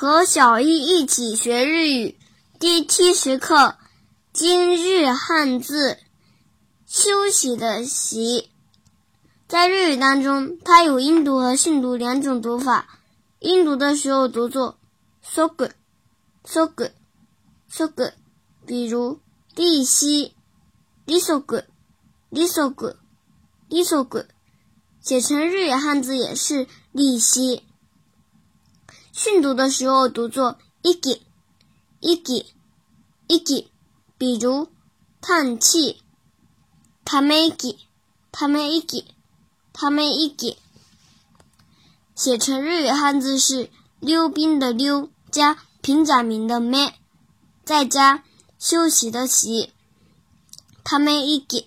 和小易一起学日语第七十课，今日汉字休息的息，在日语当中，它有音读和训读两种读法。音读的时候读作 sogu sogu sogu，比如利息 lisogu lisogu lisogu，写成日语汉字也是利息。训读的时候读作 igi igi igi，比如叹气。tamegi tamegi tamegi，写成日语汉字是溜冰的溜加平假名的咩，再加休息的息。tamegi。